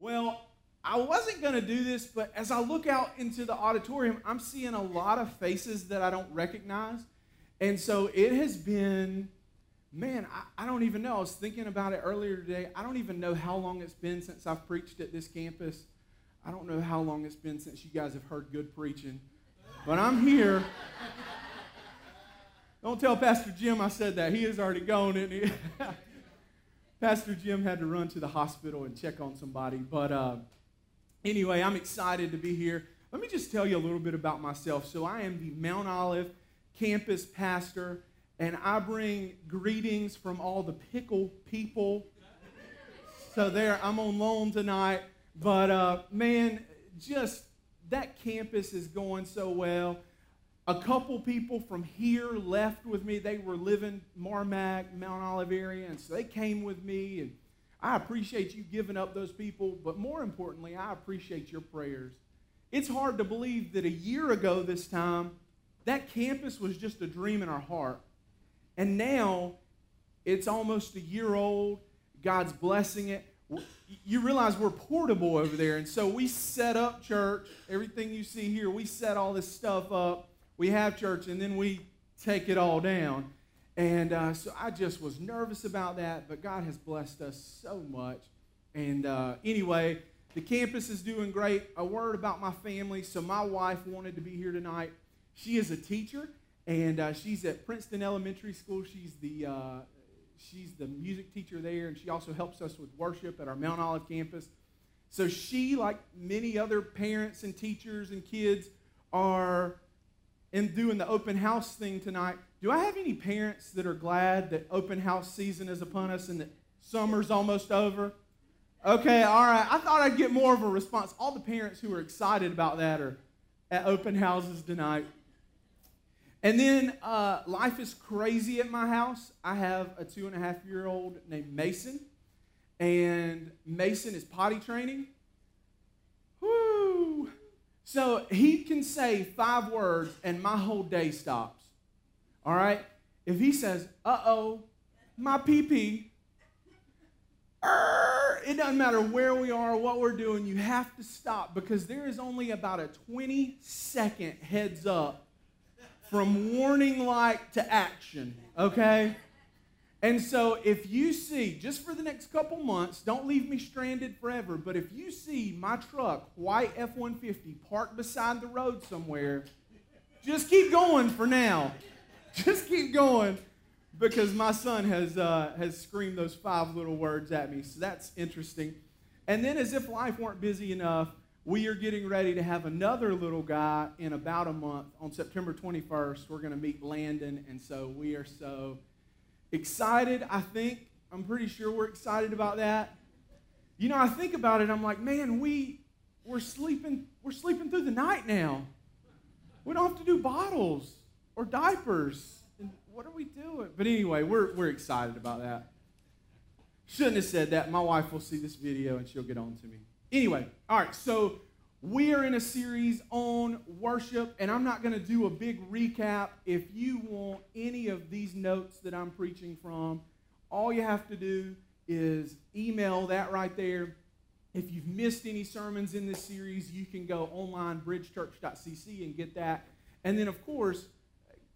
Well, I wasn't going to do this, but as I look out into the auditorium, I'm seeing a lot of faces that I don't recognize. And so it has been, man, I, I, don't even know. I was thinking about it earlier today. I don't even know how long it's been since I've preached at this campus. I don't know how long it's been since you guys have heard good preaching. But I'm here. Don't tell Pastor Jim I said that. He is already gone, isn't he? Pastor Jim had to run to the hospital and check on somebody. But uh, anyway, I'm excited to be here. Let me just tell you a little bit about myself. So, I am the Mount Olive campus pastor, and I bring greetings from all the pickle people. So, there, I'm on loan tonight. But uh, man, just that campus is going so well. A couple people from here left with me. They were living Marmac, Mount Olive and so they came with me. And I appreciate you giving up those people, but more importantly, I appreciate your prayers. It's hard to believe that a year ago this time, that campus was just a dream in our heart. And now it's almost a year old. God's blessing it. You realize we're portable over there. And so we set up church. Everything you see here, we set all this stuff up we have church and then we take it all down. And uh, so I just was nervous about that, but God has blessed us so much. And uh, anyway, the campus is doing great. A word about my family. So my wife wanted to be here tonight. She is a teacher, and uh, she's at Princeton Elementary School. She's the uh, she's the music teacher there, and she also helps us with worship at our Mount Olive campus. So she, like many other parents and teachers and kids, are in doing the open house thing tonight, do I have any parents that are glad that open house season is upon us and that summer's almost over? Okay, all right. I thought I'd get more of a response. All the parents who are excited about that are at open houses tonight. And then uh, life is crazy at my house. I have a two and a half year old named Mason, and Mason is potty training. So he can say five words and my whole day stops. All right? If he says, uh oh, my pee pee, it doesn't matter where we are, what we're doing, you have to stop because there is only about a 20 second heads up from warning light to action, okay? And so if you see, just for the next couple months, don't leave me stranded forever, but if you see my truck, white F 150, parked beside the road somewhere, just keep going for now. Just keep going because my son has, uh, has screamed those five little words at me. So that's interesting. And then, as if life weren't busy enough, we are getting ready to have another little guy in about a month. On September 21st, we're going to meet Landon. And so we are so excited, I think. I'm pretty sure we're excited about that. You know, I think about it, I'm like, man, we we're sleeping, we're sleeping through the night now. We don't have to do bottles or diapers. And what are we doing? But anyway, we're we're excited about that. Shouldn't have said that. My wife will see this video and she'll get on to me. Anyway, all right, so we are in a series on worship, and I'm not going to do a big recap. If you want any of these notes that I'm preaching from, all you have to do is email that right there. If you've missed any sermons in this series, you can go online, bridgechurch.cc, and get that. And then, of course,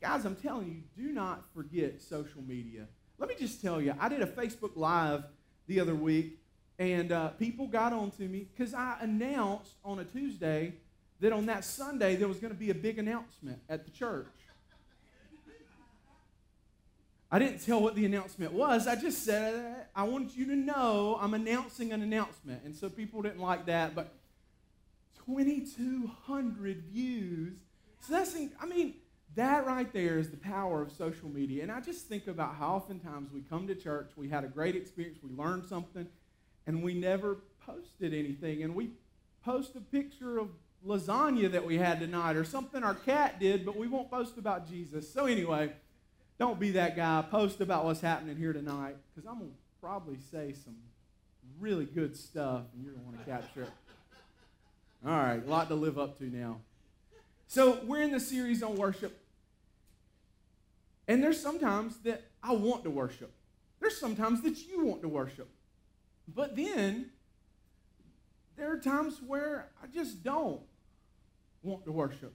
guys, I'm telling you, do not forget social media. Let me just tell you, I did a Facebook Live the other week and uh, people got on to me because I announced on a Tuesday that on that Sunday there was going to be a big announcement at the church. I didn't tell what the announcement was. I just said, I want you to know I'm announcing an announcement. And so people didn't like that, but 2,200 views. So that's, I mean, that right there is the power of social media. And I just think about how oftentimes we come to church, we had a great experience, we learned something, and we never posted anything. And we post a picture of lasagna that we had tonight or something our cat did, but we won't post about Jesus. So, anyway, don't be that guy. Post about what's happening here tonight because I'm going to probably say some really good stuff and you're going to want to capture it. All right, a lot to live up to now. So, we're in the series on worship. And there's sometimes that I want to worship. There's sometimes that you want to worship. But then there are times where I just don't want to worship.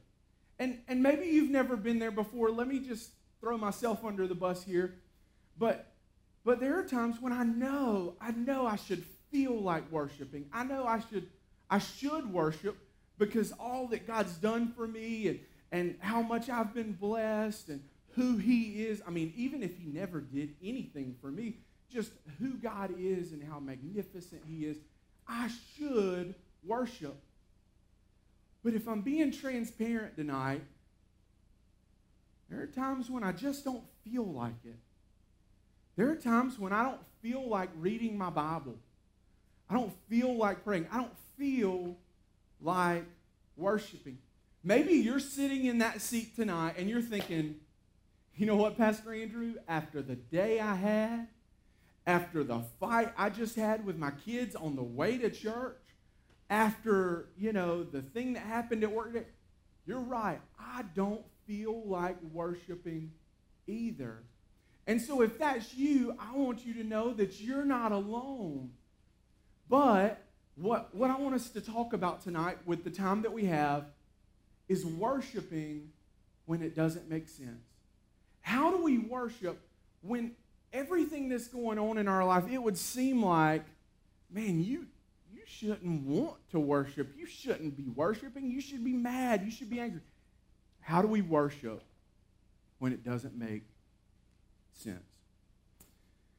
And, and maybe you've never been there before. Let me just throw myself under the bus here. But, but there are times when I know, I know I should feel like worshiping. I know I should, I should worship because all that God's done for me and, and how much I've been blessed and who He is. I mean, even if He never did anything for me, just who God is and how magnificent He is, I should worship. But if I'm being transparent tonight, there are times when I just don't feel like it. There are times when I don't feel like reading my Bible. I don't feel like praying. I don't feel like worshiping. Maybe you're sitting in that seat tonight and you're thinking, you know what, Pastor Andrew? After the day I had, after the fight I just had with my kids on the way to church, after, you know, the thing that happened at work, you're right. I don't feel like worshiping either. And so if that's you, I want you to know that you're not alone. But what, what I want us to talk about tonight with the time that we have is worshiping when it doesn't make sense. How do we worship when everything that's going on in our life, it would seem like, man, you, you shouldn't want to worship. You shouldn't be worshiping. You should be mad. You should be angry. How do we worship when it doesn't make sense?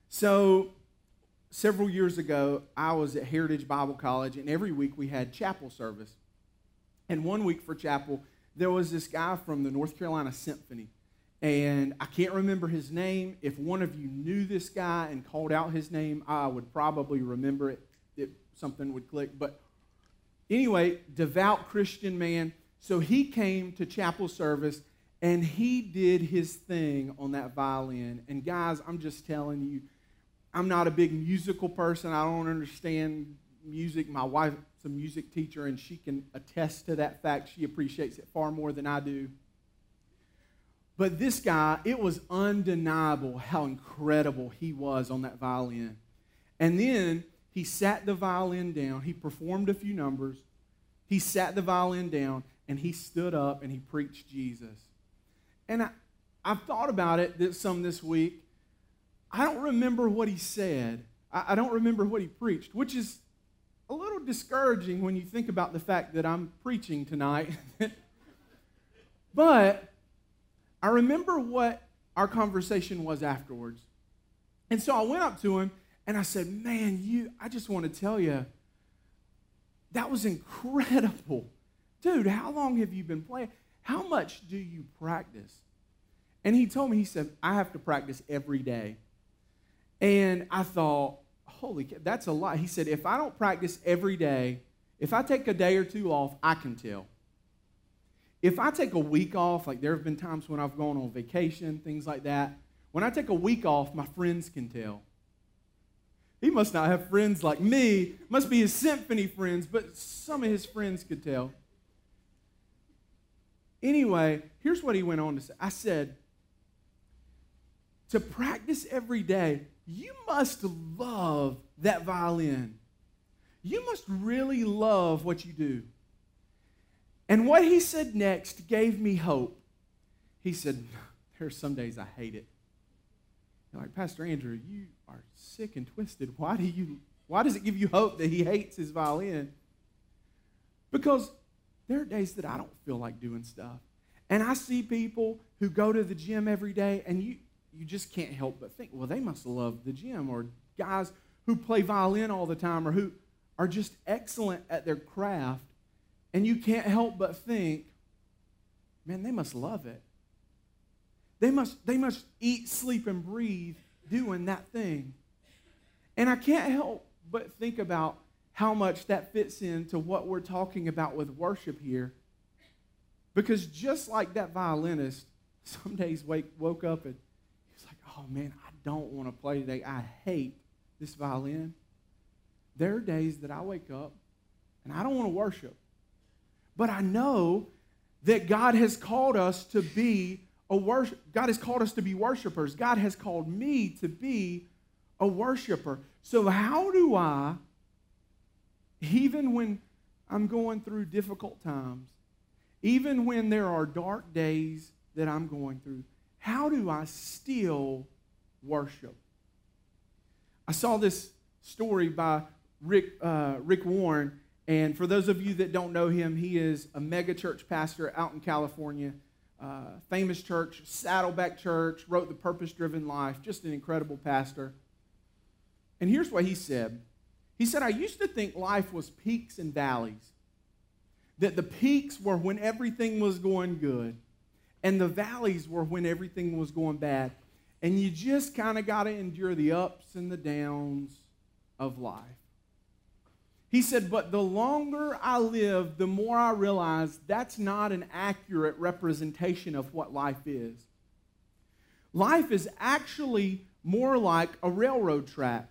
So, several years ago, I was at Heritage Bible College, and every week we had chapel service. And one week for chapel, there was this guy from the North Carolina Symphony. And I can't remember his name. If one of you knew this guy and called out his name, I would probably remember it. If something would click. But anyway, devout Christian man. So he came to chapel service and he did his thing on that violin. And guys, I'm just telling you, I'm not a big musical person. I don't understand music. My wife's a music teacher, and she can attest to that fact. She appreciates it far more than I do. But this guy, it was undeniable how incredible he was on that violin. And then he sat the violin down. He performed a few numbers. He sat the violin down and he stood up and he preached Jesus. And I, I've thought about it some this week. I don't remember what he said. I, I don't remember what he preached, which is a little discouraging when you think about the fact that I'm preaching tonight. but I remember what our conversation was afterwards. And so I went up to him and I said, Man, you, I just want to tell you, that was incredible. Dude, how long have you been playing? How much do you practice? And he told me, he said, I have to practice every day. And I thought, holy, that's a lot. He said, if I don't practice every day, if I take a day or two off, I can tell. If I take a week off, like there have been times when I've gone on vacation, things like that, when I take a week off, my friends can tell. He must not have friends like me, must be his symphony friends, but some of his friends could tell. Anyway, here's what he went on to say. I said, to practice every day, you must love that violin. You must really love what you do. And what he said next gave me hope. He said, There are some days I hate it. Like, Pastor Andrew, you are sick and twisted. Why do you why does it give you hope that he hates his violin? Because there are days that I don't feel like doing stuff. And I see people who go to the gym every day, and you, you just can't help but think, well, they must love the gym. Or guys who play violin all the time or who are just excellent at their craft. And you can't help but think, man, they must love it. They must, they must eat, sleep, and breathe doing that thing. And I can't help but think about how much that fits into what we're talking about with worship here. Because just like that violinist, some days wake, woke up and he's like, oh man, I don't want to play today. I hate this violin. There are days that I wake up and I don't want to worship. But I know that God has called us to be a worship. God has called us to be worshipers. God has called me to be a worshiper. So how do I, even when I'm going through difficult times, even when there are dark days that I'm going through, how do I still worship? I saw this story by Rick, uh, Rick Warren, and for those of you that don't know him, he is a mega church pastor out in California. Uh, famous church, Saddleback Church, wrote The Purpose Driven Life, just an incredible pastor. And here's what he said He said, I used to think life was peaks and valleys, that the peaks were when everything was going good, and the valleys were when everything was going bad. And you just kind of got to endure the ups and the downs of life. He said, But the longer I live, the more I realize that's not an accurate representation of what life is. Life is actually more like a railroad track.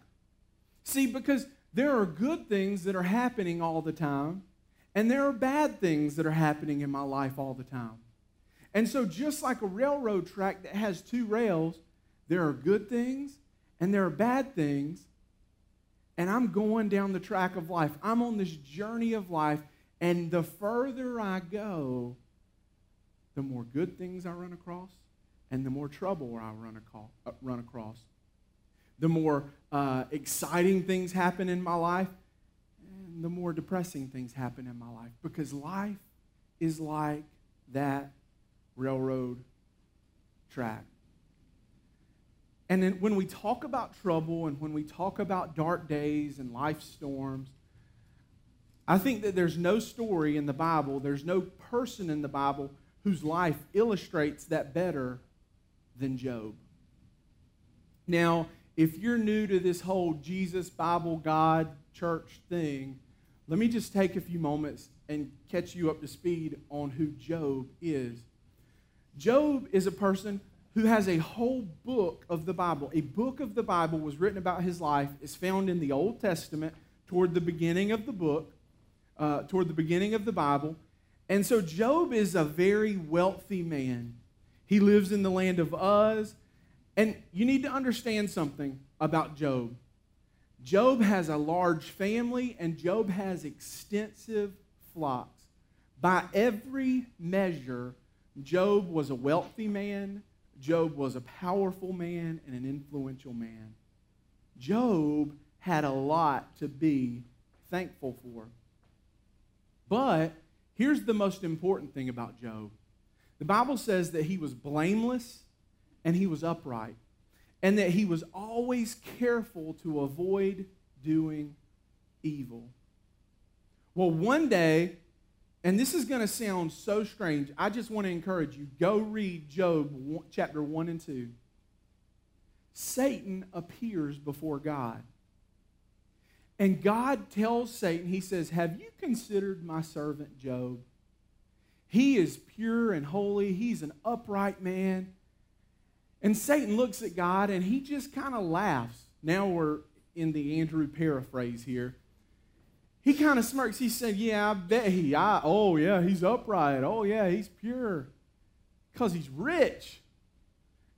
See, because there are good things that are happening all the time, and there are bad things that are happening in my life all the time. And so, just like a railroad track that has two rails, there are good things and there are bad things, and I'm going down the track of life. I'm on this journey of life, and the further I go, the more good things I run across, and the more trouble I run, uh, run across. The more uh, exciting things happen in my life, and the more depressing things happen in my life. Because life is like that railroad track. And then when we talk about trouble and when we talk about dark days and life storms, I think that there's no story in the Bible, there's no person in the Bible whose life illustrates that better than Job. Now, if you're new to this whole Jesus, Bible, God, church thing, let me just take a few moments and catch you up to speed on who Job is. Job is a person who has a whole book of the Bible. A book of the Bible was written about his life, is found in the Old Testament toward the beginning of the book, uh, toward the beginning of the Bible. And so Job is a very wealthy man. He lives in the land of Uz. And you need to understand something about Job. Job has a large family, and Job has extensive flocks. By every measure, Job was a wealthy man. Job was a powerful man and an influential man. Job had a lot to be thankful for. But here's the most important thing about Job the Bible says that he was blameless and he was upright, and that he was always careful to avoid doing evil. Well, one day, and this is going to sound so strange. I just want to encourage you go read Job chapter 1 and 2. Satan appears before God. And God tells Satan, He says, Have you considered my servant Job? He is pure and holy, he's an upright man. And Satan looks at God and he just kind of laughs. Now we're in the Andrew paraphrase here. He kind of smirks. He said, Yeah, I bet he, I, oh, yeah, he's upright. Oh, yeah, he's pure. Because he's rich.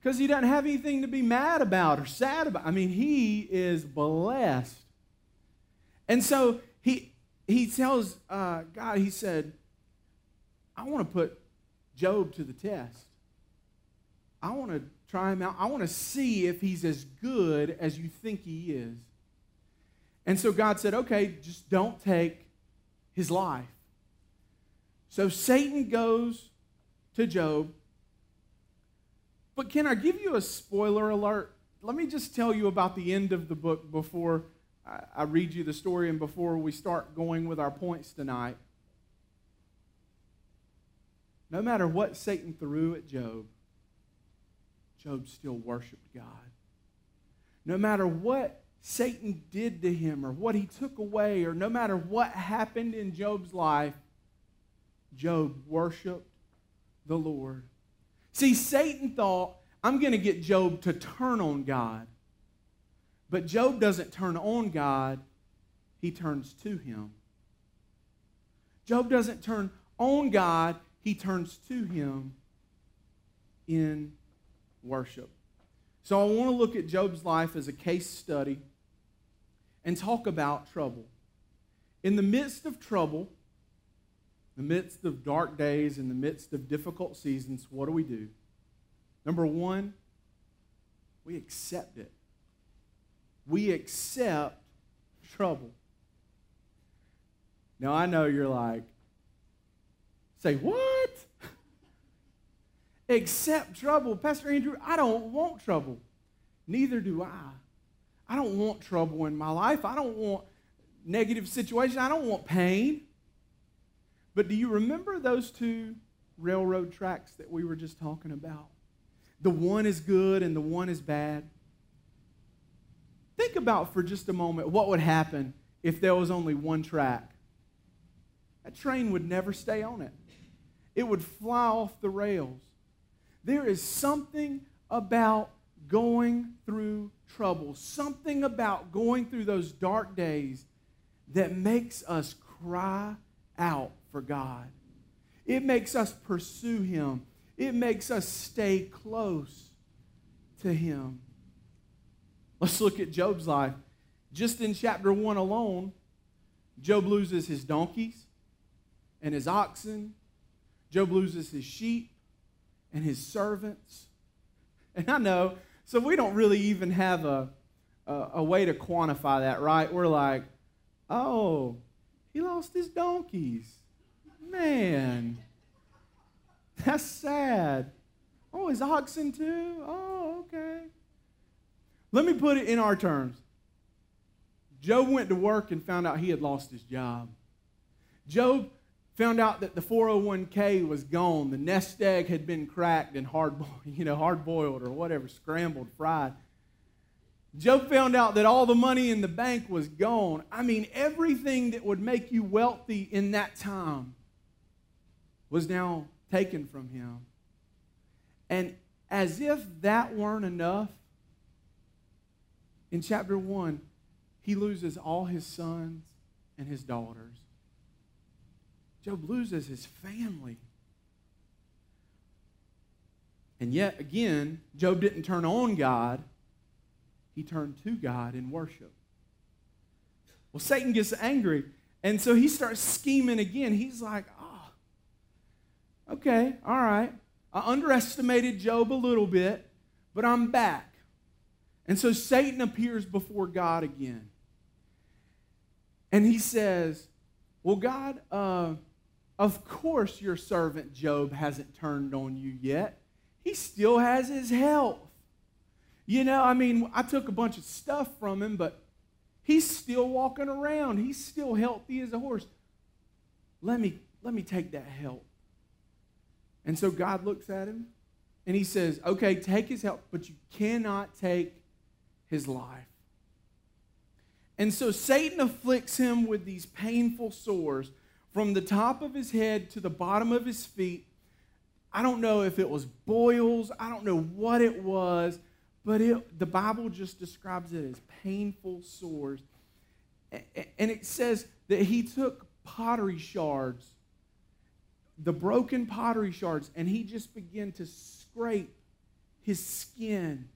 Because he doesn't have anything to be mad about or sad about. I mean, he is blessed. And so he, he tells uh, God, he said, I want to put Job to the test. I want to try him out. I want to see if he's as good as you think he is. And so God said, okay, just don't take his life. So Satan goes to Job. But can I give you a spoiler alert? Let me just tell you about the end of the book before I read you the story and before we start going with our points tonight. No matter what Satan threw at Job, Job still worshiped God. No matter what Satan did to him or what he took away or no matter what happened in Job's life, Job worshiped the Lord. See, Satan thought, I'm going to get Job to turn on God. But Job doesn't turn on God, he turns to him. Job doesn't turn on God, he turns to him in worship. So I want to look at Job's life as a case study and talk about trouble. In the midst of trouble, the midst of dark days, in the midst of difficult seasons, what do we do? Number one, we accept it. We accept trouble. Now, I know you're like, say, what? accept trouble. Pastor Andrew, I don't want trouble. Neither do I. I don't want trouble in my life. I don't want negative situations. I don't want pain. But do you remember those two railroad tracks that we were just talking about? The one is good and the one is bad. Think about for just a moment what would happen if there was only one track. That train would never stay on it, it would fly off the rails. There is something about going through trouble, something about going through those dark days that makes us cry out for God. It makes us pursue Him. It makes us stay close to Him. Let's look at Job's life. Just in chapter 1 alone, Job loses his donkeys and his oxen. Job loses his sheep and his servants. And I know, so we don't really even have a, a, a way to quantify that, right? We're like, oh, he lost his donkeys. Man, that's sad. Oh, his oxen too? Oh, okay. Let me put it in our terms. Job went to work and found out he had lost his job. Job found out that the 401k was gone. The nest egg had been cracked and hard, you know, hard boiled or whatever, scrambled, fried. Job found out that all the money in the bank was gone. I mean, everything that would make you wealthy in that time was now taken from him. And as if that weren't enough, in chapter 1, he loses all his sons and his daughters. Job loses his family. And yet, again, Job didn't turn on God, he turned to God in worship. Well, Satan gets angry, and so he starts scheming again. He's like, oh, okay, all right. I underestimated Job a little bit, but I'm back. And so Satan appears before God again. And he says, Well, God, uh, of course your servant Job hasn't turned on you yet. He still has his health. You know, I mean, I took a bunch of stuff from him, but he's still walking around. He's still healthy as a horse. Let me, let me take that help. And so God looks at him and he says, Okay, take his help, but you cannot take his life. And so Satan afflicts him with these painful sores from the top of his head to the bottom of his feet. I don't know if it was boils, I don't know what it was, but it, the Bible just describes it as painful sores. And it says that he took pottery shards, the broken pottery shards, and he just began to scrape his skin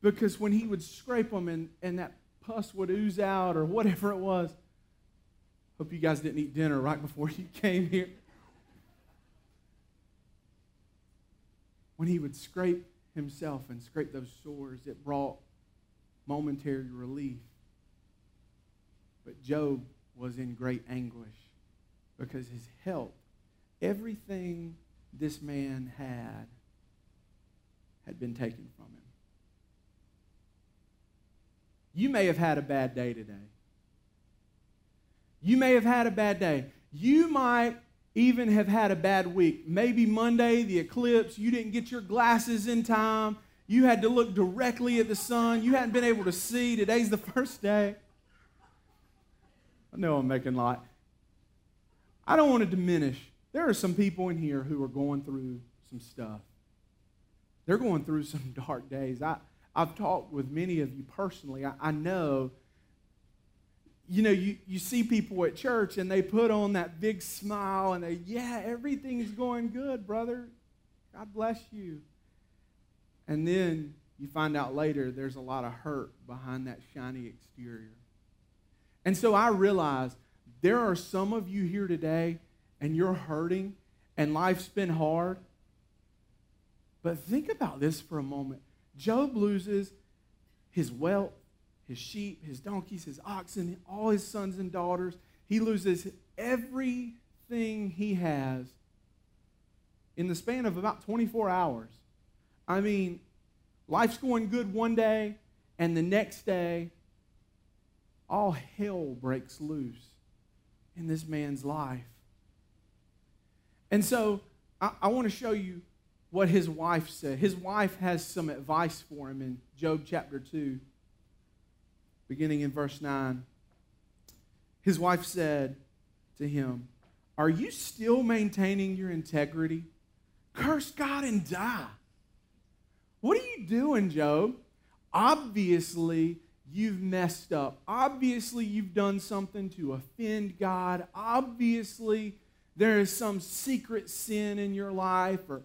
because when he would scrape them and, and that pus would ooze out or whatever it was, hope you guys didn't eat dinner right before you came here. When he would scrape himself and scrape those sores, it brought momentary relief. But Job was in great anguish because his health, everything this man had, had been taken from him. You may have had a bad day today. You may have had a bad day. You might even have had a bad week. Maybe Monday, the eclipse, you didn't get your glasses in time. You had to look directly at the sun. You hadn't been able to see. Today's the first day. I know I'm making light. I don't want to diminish. There are some people in here who are going through some stuff. They're going through some dark days. I, I've talked with many of you personally. I, I know, you know, you, you see people at church and they put on that big smile and they, yeah, everything's going good, brother. God bless you. And then you find out later there's a lot of hurt behind that shiny exterior. And so I realize there are some of you here today, and you're hurting and life's been hard. But think about this for a moment. Job loses his wealth, his sheep, his donkeys, his oxen, all his sons and daughters. He loses everything he has in the span of about 24 hours. I mean, life's going good one day, and the next day, all hell breaks loose in this man's life. And so I, I want to show you what his wife said. His wife has some advice for him in Job chapter 2, beginning in verse 9. His wife said to him, Are you still maintaining your integrity? Curse God and die. What are you doing, Job? Obviously, you've messed up. Obviously, you've done something to offend God. Obviously, there is some secret sin in your life or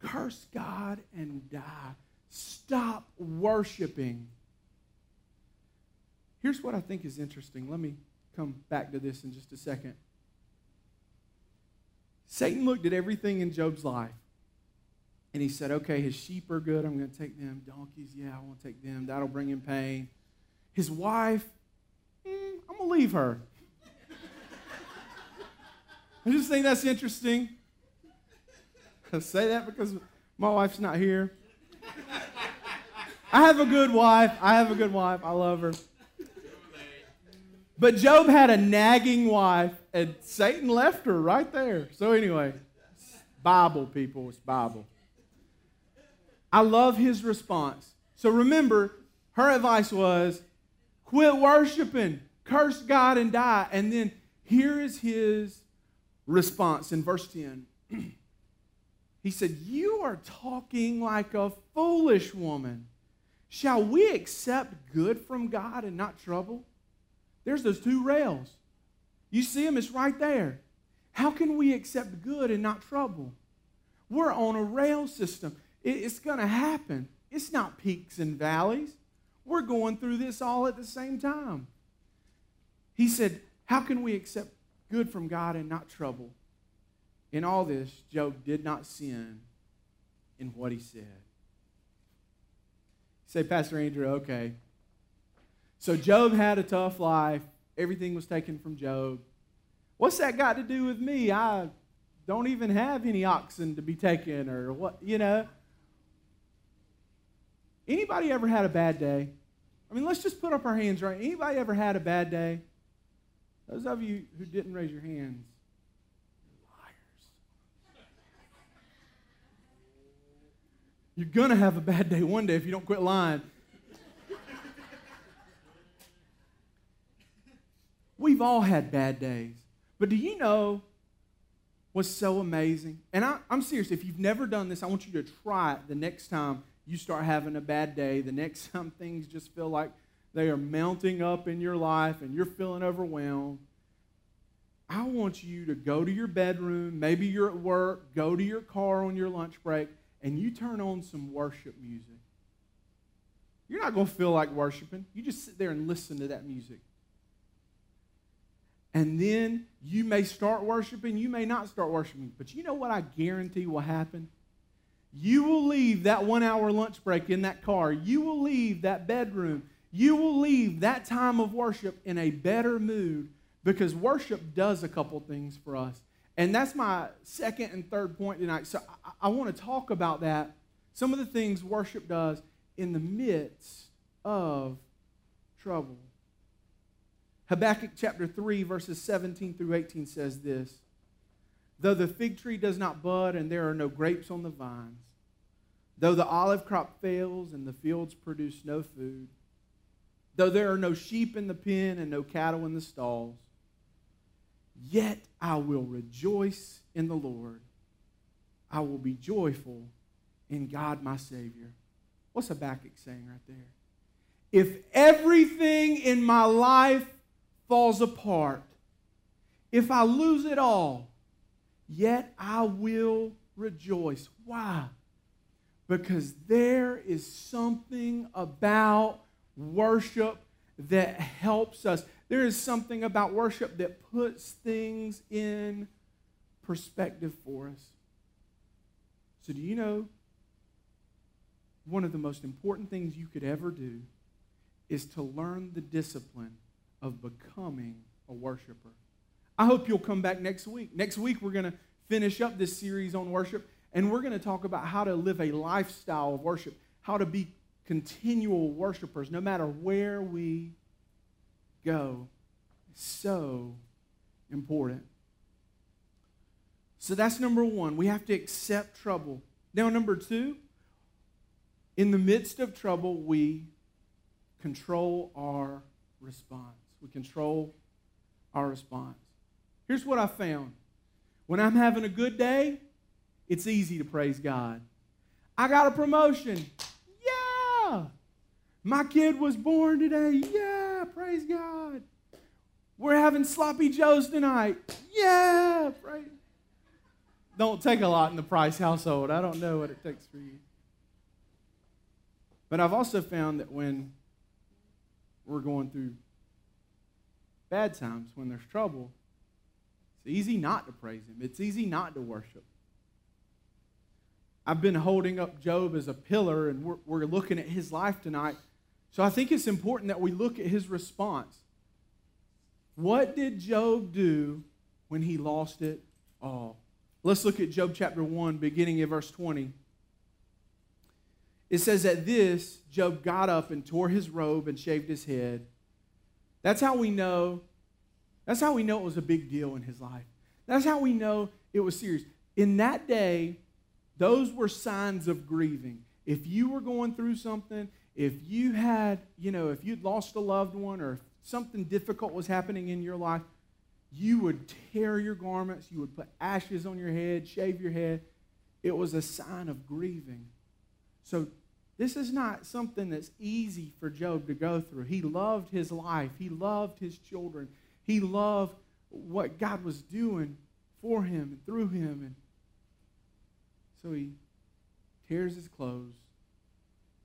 curse God and die. Stop worshiping. Here's what I think is interesting. Let me come back to this in just a second. Satan looked at everything in Job's life and he said, Okay, his sheep are good. I'm going to take them. Donkeys, yeah, I want to take them. That'll bring him pain. His wife, mm, I'm going to leave her. I just think that's interesting. I say that because my wife's not here. I have a good wife. I have a good wife. I love her. But Job had a nagging wife, and Satan left her right there. So, anyway, Bible, people. It's Bible. I love his response. So, remember, her advice was quit worshiping, curse God, and die. And then here is his response in verse 10. he said, You are talking like a foolish woman. Shall we accept good from God and not trouble? There's those two rails. You see them, it's right there. How can we accept good and not trouble? We're on a rail system. It's going to happen. It's not peaks and valleys. We're going through this all at the same time. He said, How can we accept good from God and not trouble? In all this, Job did not sin in what he said. say, Pastor Andrew, okay, so Job had a tough life. Everything was taken from Job. What's that got to do with me? I don't even have any oxen to be taken or what, you know. Anybody ever had a bad day? I mean, let's just put up our hands right. Anybody ever had a bad day? Those of you who didn't raise your hands, liars. You're going to have a bad day one day if you don't quit lying. We've all had bad days. But do you know what's so amazing? And I, am serious. If you've never done this, I want you to try it the next time you start having a bad day, the next time things just feel like they are mounting up in your life and you're feeling overwhelmed. I want you to go to your bedroom, maybe you're at work, go to your car on your lunch break, and you turn on some worship music. You're not going to feel like worshiping. You just sit there and listen to that music. And then you may start worshiping, you may not start worshiping. But you know what I guarantee will happen? You will leave that one hour lunch break in that car. You will leave that bedroom. You will leave that time of worship in a better mood because worship does a couple things for us. And that's my second and third point tonight. So I, I want to talk about that. Some of the things worship does in the midst of trouble. Habakkuk chapter 3, verses 17 through 18 says this Though the fig tree does not bud and there are no grapes on the vines, though the olive crop fails and the fields produce no food, though there are no sheep in the pen and no cattle in the stalls, yet I will rejoice in the Lord. I will be joyful in God my Savior. What's Habakkuk saying right there? If everything in my life falls apart, if I lose it all, yet I will rejoice. Why? Because there is something about worship that helps us. There is something about worship that puts things in perspective for us. So, do you know one of the most important things you could ever do is to learn the discipline of becoming a worshiper? I hope you'll come back next week. Next week, we're going to finish up this series on worship, and we're going to talk about how to live a lifestyle of worship, how to be continual worshipers no matter where we go. So important. So that's number one. We have to accept trouble. Now, number two, in the midst of trouble, we control our response. We control our response. Here's what I found when I'm having a good day, it's easy to praise God. I got a promotion. Yeah. My kid was born today. Yeah. Praise God. We're having sloppy joes tonight. Yeah. Praise. Don't take a lot in the Price household. I don't know what it takes for you. But I've also found that when we're going through bad times, when there's trouble, it's easy not to praise Him. It's easy not to worship. I've been holding up Job as a pillar, and we're, we're looking at his life tonight. So I think it's important that we look at his response. What did Job do when he lost it all? Let's look at Job chapter 1, beginning at verse 20. It says, At this, Job got up and tore his robe and shaved his head. That's how we know. That's how we know it was a big deal in his life. That's how we know it was serious. In that day, those were signs of grieving. If you were going through something, if you had, you know, if you'd lost a loved one or if something difficult was happening in your life, you would tear your garments, you would put ashes on your head, shave your head. It was a sign of grieving. So, this is not something that's easy for Job to go through. He loved his life, he loved his children, he loved what God was doing for him and through him. And so he tears his clothes,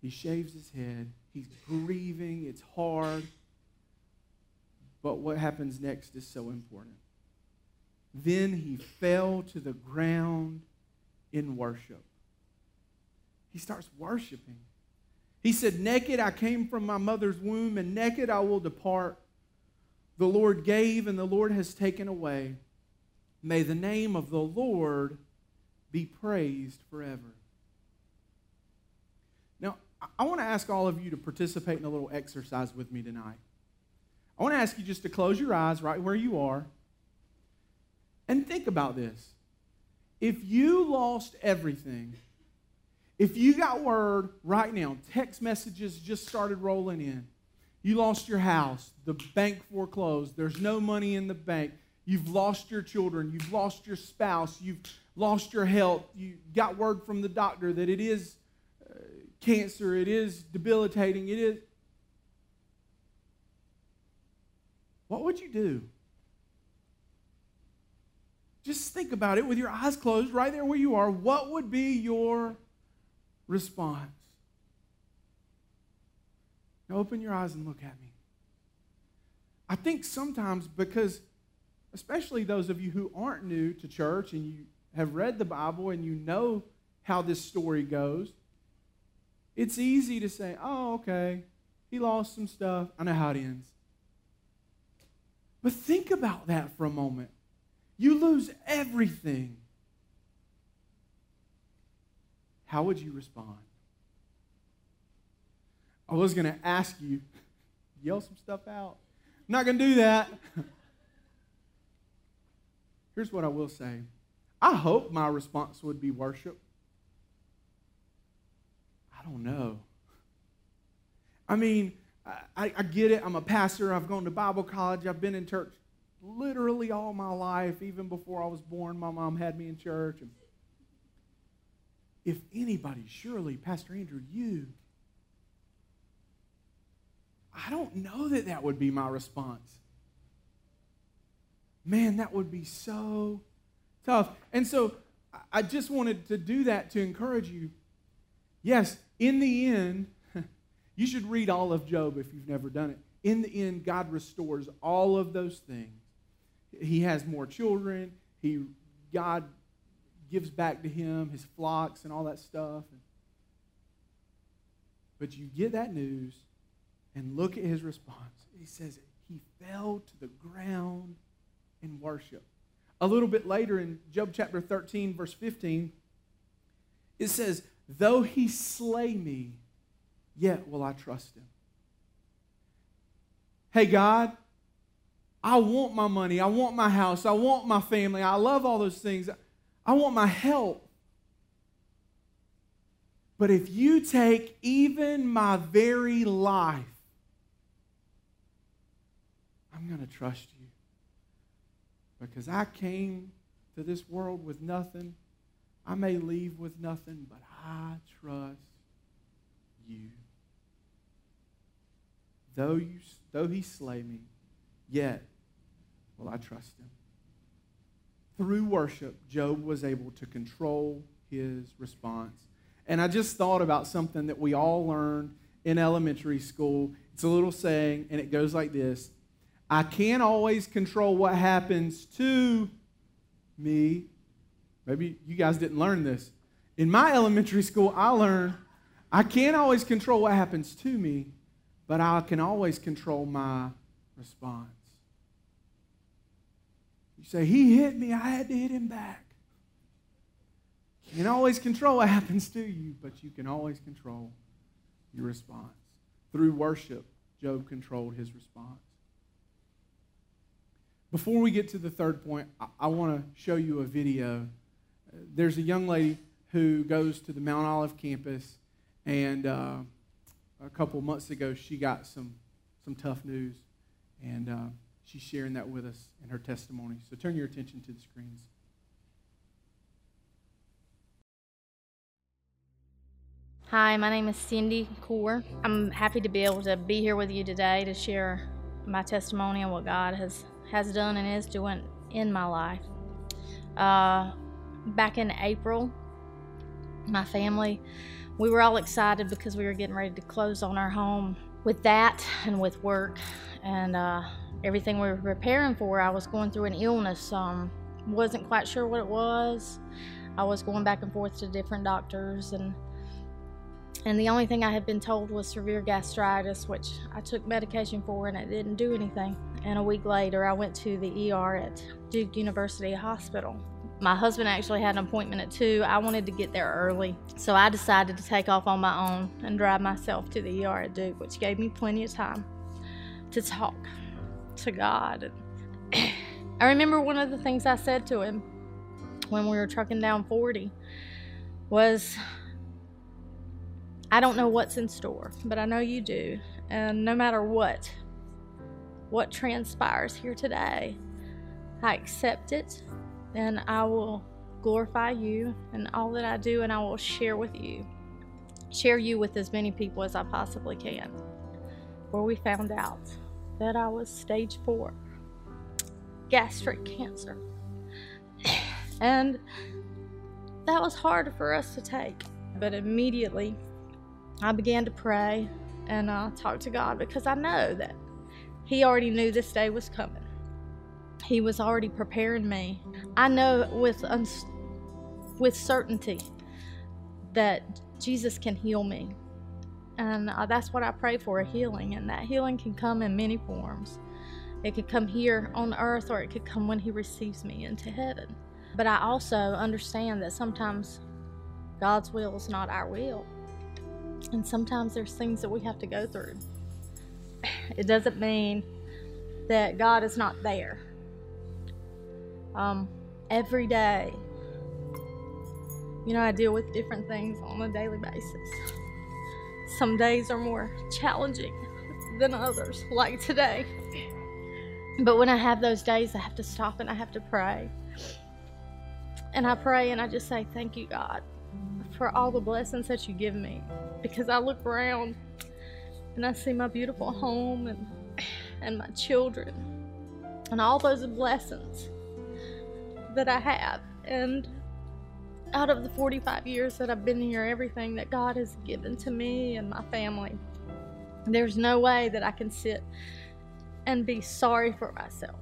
he shaves his head, he's grieving, it's hard. But what happens next is so important. Then he fell to the ground in worship. He starts worshiping. He said, Naked I came from my mother's womb, and naked I will depart. The Lord gave, and the Lord has taken away. May the name of the Lord be praised forever. Now, I want to ask all of you to participate in a little exercise with me tonight. I want to ask you just to close your eyes right where you are and think about this. If you lost everything, if you got word right now, text messages just started rolling in, you lost your house, the bank foreclosed, there's no money in the bank, you've lost your children, you've lost your spouse, you've lost your health, you got word from the doctor that it is uh, cancer, it is debilitating, it is. What would you do? Just think about it with your eyes closed, right there where you are. What would be your response? Now open your eyes and look at me. I think sometimes because, especially those of you who aren't new to church and you have read the Bible and you know how this story goes, it's easy to say, oh, okay, he lost some stuff. I know how it ends. But think about that for a moment. You lose everything. How would you respond? I was going to ask you, yell some stuff out. I'm not going to do that. Here's what I will say I hope my response would be worship. I don't know. I mean, I, I, get it. I'm a pastor. I've gone to Bible college. I've been in church literally all my life. Even before I was born, my mom had me in church. And if anybody, surely, Pastor Andrew, you. I don't know that that would be my response. Man, that would be so tough. And so I just wanted to do that to encourage you. Yes, in the end, you should read all of Job if you've never done it. in the end, God restores all of those things. He has more children. He, God gives back to him his flocks and all that stuff. But you get that news and look at his response. He says he fell to the ground in worship. A little bit later in Job chapter 13, verse 15, it says, Though he slay me, yet will I trust him. Hey, God, I want my money. I want my house. I want my family. I love all those things. I want my help. But if you take even my very life, I'm going to trust you. Because I came to this world with nothing. I may leave with nothing, but I trust you. Though, you, though he slay me, yet will I trust him. Through worship, Job was able to control his response. And I just thought about something that we all learned in elementary school. It's a little saying, and it goes like this I can't always control what happens to me. Maybe you guys didn't learn this. In my elementary school, I learned I can't always control what happens to me, but I can always control my response. You say, He hit me, I had to hit him back. You can always control what happens to you, but you can always control your response. Through worship, Job controlled his response. Before we get to the third point, I, I want to show you a video. There's a young lady who goes to the Mount Olive campus, and uh, a couple months ago, she got some, some tough news, and uh, she's sharing that with us in her testimony. So turn your attention to the screens. Hi, my name is Cindy Core. I'm happy to be able to be here with you today to share my testimony on what God has, has done and is doing in my life. Uh, back in April, my family, we were all excited because we were getting ready to close on our home. With that and with work and uh, everything we were preparing for, I was going through an illness. Um, wasn't quite sure what it was. I was going back and forth to different doctors and and the only thing I had been told was severe gastritis, which I took medication for and it didn't do anything. And a week later, I went to the ER at Duke University Hospital. My husband actually had an appointment at 2. I wanted to get there early, so I decided to take off on my own and drive myself to the ER at Duke, which gave me plenty of time to talk to God. I remember one of the things I said to him when we were trucking down 40 was, I don't know what's in store, but I know you do. And no matter what, what transpires here today, I accept it and I will glorify you and all that I do, and I will share with you, share you with as many people as I possibly can. Where we found out that I was stage four gastric cancer. And that was hard for us to take. But immediately I began to pray and uh, talk to God because I know that He already knew this day was coming. He was already preparing me. I know with with certainty that Jesus can heal me. And uh, that's what I pray for a healing. And that healing can come in many forms. It could come here on earth or it could come when He receives me into heaven. But I also understand that sometimes God's will is not our will. And sometimes there's things that we have to go through. It doesn't mean that God is not there. Um, every day, you know, I deal with different things on a daily basis. Some days are more challenging than others, like today. But when I have those days, I have to stop and I have to pray. And I pray and I just say, Thank you, God, for all the blessings that you give me. Because I look around and I see my beautiful home and, and my children and all those blessings that I have. And out of the 45 years that I've been here, everything that God has given to me and my family, There's no way that I can sit and be sorry for myself.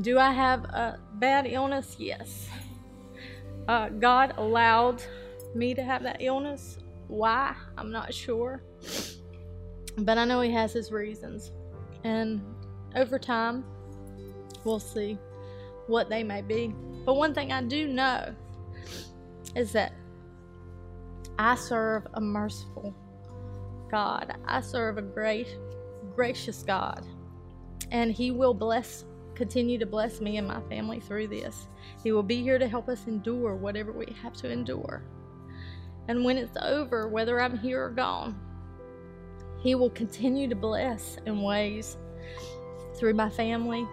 Do I have a bad illness? Yes. Uh, God allowed me to have that illness. Why? I'm not sure. But I know He has His reasons. And over time, we'll see what they may be. But one thing I do know is that I serve a merciful God. I serve a great, gracious God. And He will bless, continue to bless me and my family through this. He will be here to help us endure whatever we have to endure. And when it's over, whether I'm here or gone, He will continue to bless in ways through my family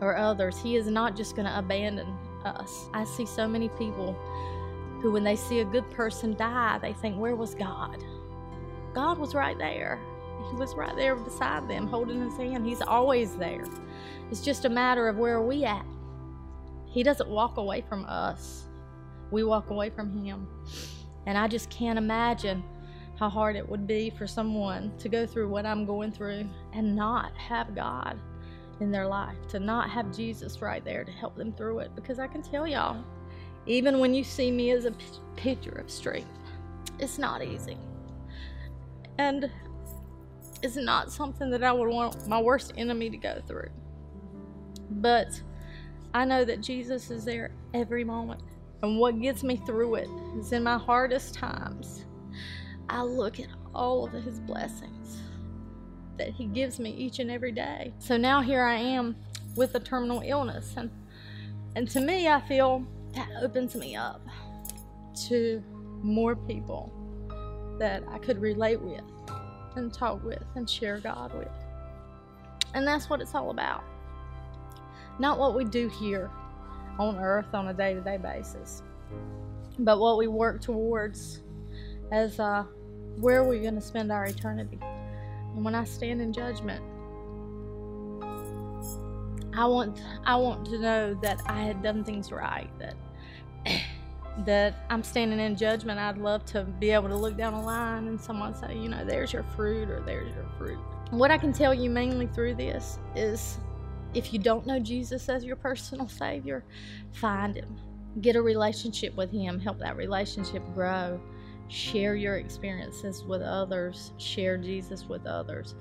or others. He is not just going to abandon us. I see so many people who, when they see a good person die, they think, Where was God? God was right there. He was right there beside them, holding his hand. He's always there. It's just a matter of where are we at. He doesn't walk away from us, we walk away from him. And I just can't imagine how hard it would be for someone to go through what I'm going through and not have God in their life, to not have Jesus right there to help them through it. Because I can tell y'all, even when you see me as a p- picture of strength, it's not easy. And it's not something that I would want my worst enemy to go through. But I know that Jesus is there every moment. And what gets me through it is in my hardest times, I look at all of his blessings that he gives me each and every day. So now here I am with a terminal illness and and to me I feel that opens me up to more people that I could relate with and talk with and share God with. And that's what it's all about. Not what we do here on earth on a day to day basis, but what we work towards as uh, where are going to spend our eternity. And when I stand in judgment, I want I want to know that I had done things right, that that I'm standing in judgment. I'd love to be able to look down a line and someone say, you know, there's your fruit or there's your fruit. What I can tell you mainly through this is if you don't know Jesus as your personal Savior, find Him. Get a relationship with Him, help that relationship grow. Share your experiences with others, share Jesus with others.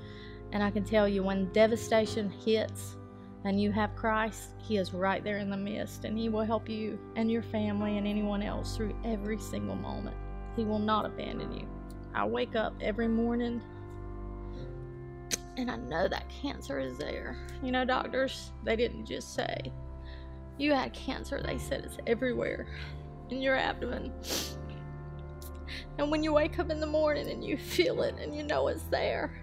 And I can tell you, when devastation hits and you have Christ, He is right there in the midst, and He will help you and your family and anyone else through every single moment. He will not abandon you. I wake up every morning and I know that cancer is there. You know, doctors, they didn't just say, you had cancer, they said it's everywhere in your abdomen. And when you wake up in the morning and you feel it and you know it's there,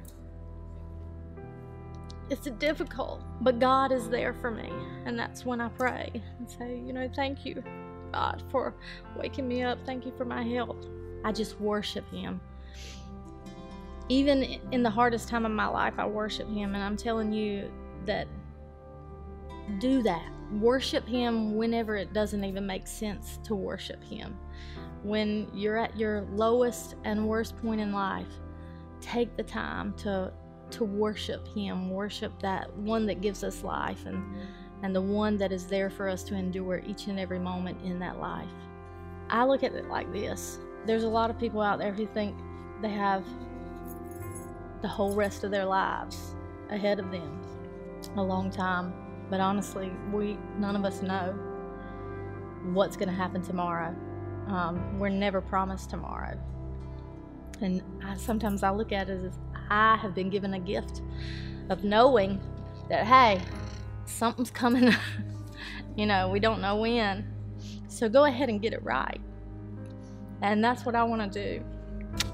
it's difficult, but God is there for me. And that's when I pray and say, you know, thank you, God, for waking me up. Thank you for my health. I just worship Him even in the hardest time of my life, I worship Him. And I'm telling you that do that. Worship Him whenever it doesn't even make sense to worship Him. When you're at your lowest and worst point in life, take the time to to worship him worship that one that gives us life and and the one that is there for us to endure each and every moment in that life i look at it like this there's a lot of people out there who think they have the whole rest of their lives ahead of them. A long time. But honestly, we none of us know what's going to happen tomorrow. Um, we're never promised tomorrow. And I, sometimes I look at it as I have been given a gift of knowing that, hey, something's coming. you know, we don't know when. So go ahead and get it right. And that's what I want to do.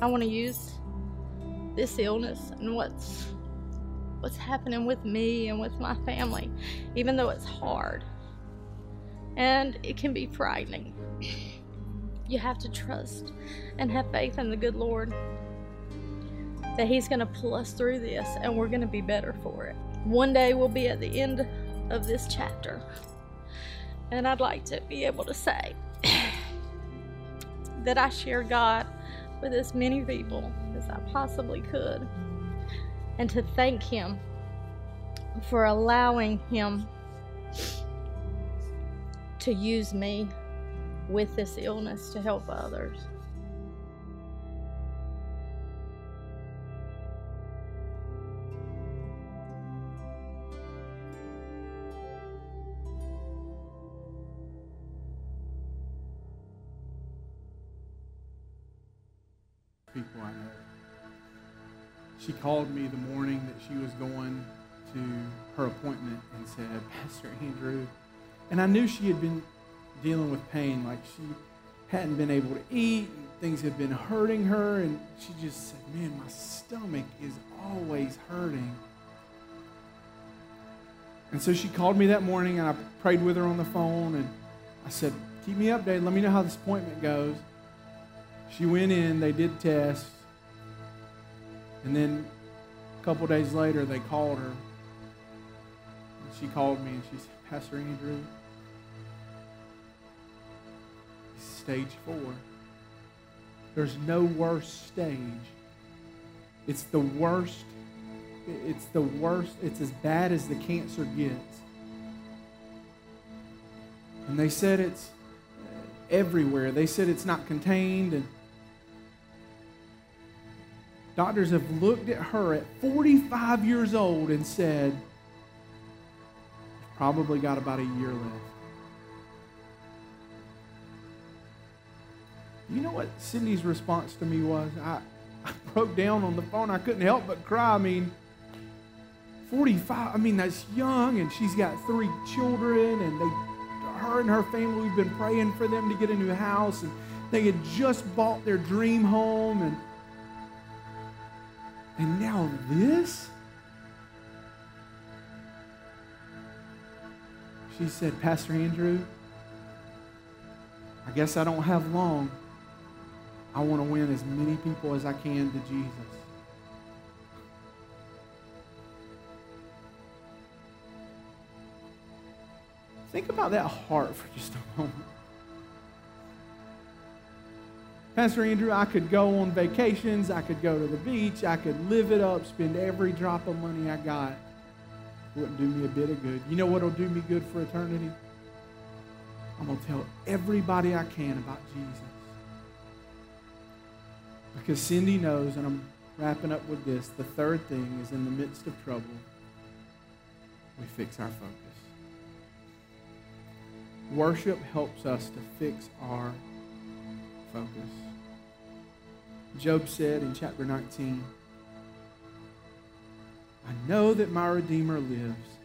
I want to use this illness and what's what's happening with me and with my family, even though it's hard. And it can be frightening. You have to trust and have faith in the good Lord that He's going to pull us through this and we're going to be better for it. One day we'll be at the end of this chapter. And I'd like to be able to say that I share God with as many people as I possibly could and to thank Him for allowing Him to use me with this illness to help others. people I know. She called me the morning that she was going to her appointment and said, Pastor Andrew, and I knew she had been dealing with pain, like she hadn't been able to eat, things had been hurting her, and she just said, Man, my stomach is always hurting. And so she called me that morning, and I prayed with her on the phone, and I said, Keep me updated. Let me know how this appointment goes. She went in, they did tests, and then a couple days later they called her. And she called me and she said, Pastor Andrew, stage four. There's no worse stage. It's the worst. It's the worst. It's as bad as the cancer gets. And they said it's uh, everywhere. They said it's not contained and Doctors have looked at her at 45 years old and said, probably got about a year left. You know what Cindy's response to me was? I, I broke down on the phone. I couldn't help but cry. I mean, 45, I mean, that's young, and she's got three children, and they, her and her family, we've been praying for them to get a new house, and they had just bought their dream home, and and now this? She said, Pastor Andrew, I guess I don't have long. I want to win as many people as I can to Jesus. Think about that heart for just a moment. Pastor Andrew, I could go on vacations, I could go to the beach, I could live it up, spend every drop of money I got. Wouldn't do me a bit of good. You know what will do me good for eternity? I'm going to tell everybody I can about Jesus. Because Cindy knows, and I'm wrapping up with this the third thing is in the midst of trouble, we fix our focus. Worship helps us to fix our focus. Job said in chapter 19, I know that my Redeemer lives.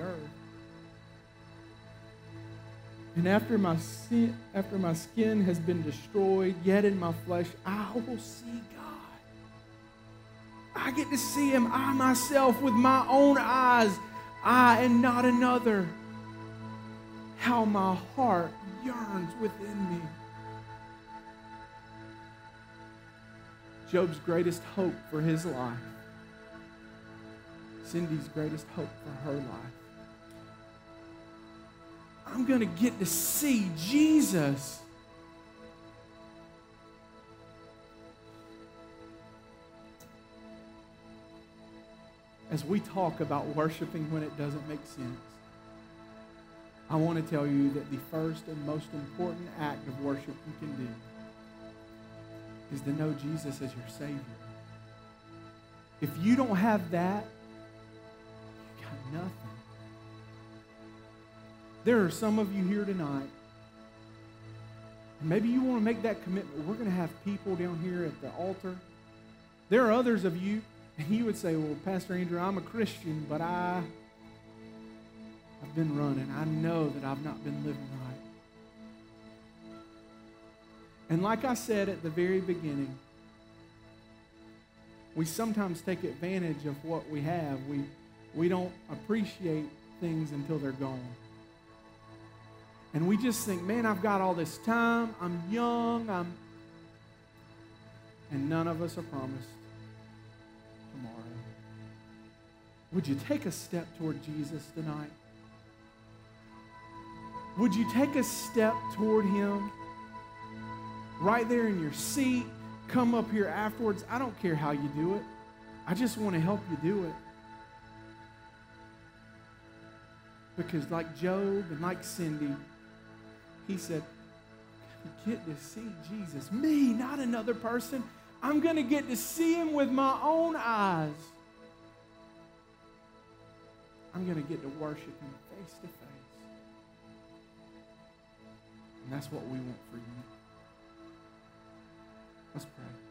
Earth. And after my, sin, after my skin has been destroyed, yet in my flesh, I will see God. I get to see him, I myself, with my own eyes, I and not another. How my heart yearns within me. Job's greatest hope for his life. Cindy's greatest hope for her life. I'm going to get to see Jesus. as we talk about worshiping when it doesn't make sense, I want to tell you that the first and most important act of worship you can do is to know Jesus as your Savior. If you don't have that, you got nothing. There are some of you here tonight, maybe you want to make that commitment. We're going to have people down here at the altar. There are others of you and you would say, Well, Pastor Andrew, I'm a Christian, but I, I've been running. I know that I've not been living right. And like I said at the very beginning, we sometimes take advantage of what we have. We, we don't appreciate things until they're gone. And we just think, man, I've got all this time. I'm young. I'm, and none of us are promised tomorrow. Would you take a step toward Jesus tonight? Would you take a step toward Him? Right there in your seat, come up here afterwards. I don't care how you do it. I just want to help you do it. Because, like Job and like Cindy, he said, "I get to see Jesus. Me, not another person. I'm going to get to see him with my own eyes. I'm going to get to worship him face to face. And that's what we want for you. Let's pray.